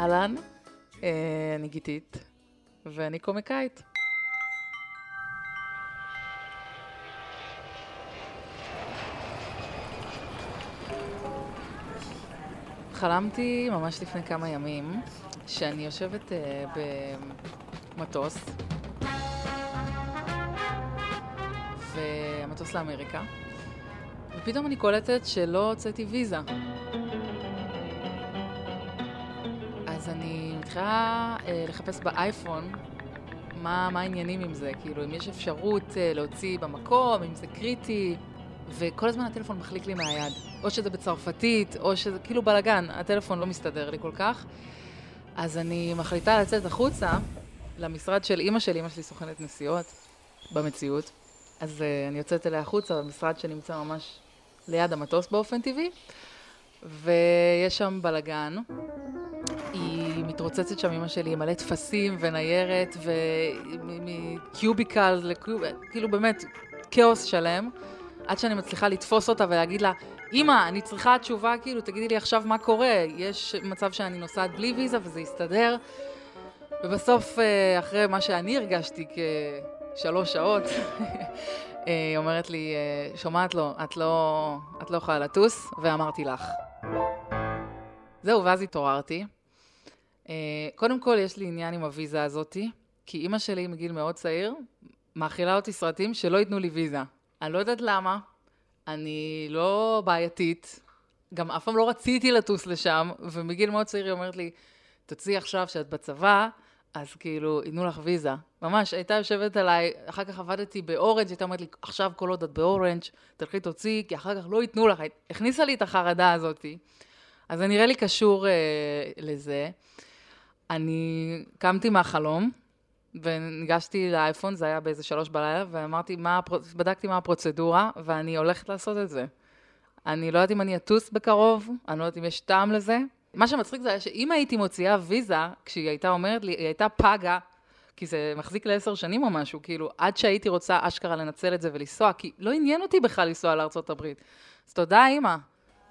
אהלן, אה, אני גיתית, ואני קומיקאית. חלמתי ממש לפני כמה ימים שאני יושבת אה, במטוס, והמטוס לאמריקה, ופתאום אני קולטת שלא הוצאתי ויזה. אז אני מתחילה אה, לחפש באייפון מה, מה העניינים עם זה, כאילו אם יש אפשרות אה, להוציא במקום, אם זה קריטי, וכל הזמן הטלפון מחליק לי מהיד. או שזה בצרפתית, או שזה כאילו בלאגן, הטלפון לא מסתדר לי כל כך. אז אני מחליטה לצאת החוצה למשרד של אימא שלי, אימא שלי סוכנת נסיעות, במציאות. אז uh, אני יוצאת אליה החוצה, במשרד שנמצא ממש ליד המטוס באופן טבעי, ויש שם בלאגן. מתרוצצת שם, אימא שלי, עם מלא טפסים וניירת, וקיוביקל, כאילו באמת כאוס שלם, עד שאני מצליחה לתפוס אותה ולהגיד לה, אמא, אני צריכה תשובה, כאילו, תגידי לי עכשיו מה קורה. יש מצב שאני נוסעת בלי ויזה וזה יסתדר. ובסוף, אה, אחרי מה שאני הרגשתי כשלוש שעות, היא אומרת לי, אה, שומעת לו, את לא, את לא יכולה לטוס, ואמרתי לך. זהו, ואז התעוררתי. אה, קודם כל, יש לי עניין עם הוויזה הזאתי, כי אימא שלי מגיל מאוד צעיר, מאכילה אותי סרטים שלא ייתנו לי ויזה. אני לא יודעת למה, אני לא בעייתית, גם אף פעם לא רציתי לטוס לשם, ומגיל מאוד צעיר היא אומרת לי, תוציאי עכשיו שאת בצבא, אז כאילו, ייתנו לך ויזה. ממש, הייתה יושבת עליי, אחר כך עבדתי באורנג', הייתה אומרת לי, עכשיו כל עוד את באורנג', תלכי תוציאי, כי אחר כך לא ייתנו לך. הכניסה לי את החרדה הזאתי. אז זה נראה לי קשור אה, לזה. אני קמתי מהחלום, וניגשתי לאייפון, זה היה באיזה שלוש בלילה, ואמרתי, מה, בדקתי מה הפרוצדורה, ואני הולכת לעשות את זה. אני לא יודעת אם אני אטוס בקרוב, אני לא יודעת אם יש טעם לזה. מה שמצחיק זה היה שאם הייתי מוציאה ויזה, כשהיא הייתה אומרת לי, היא הייתה פגה, כי זה מחזיק לעשר שנים או משהו, כאילו, עד שהייתי רוצה אשכרה לנצל את זה ולנסוע, כי לא עניין אותי בכלל לנסוע לארצות הברית. אז תודה, אימא.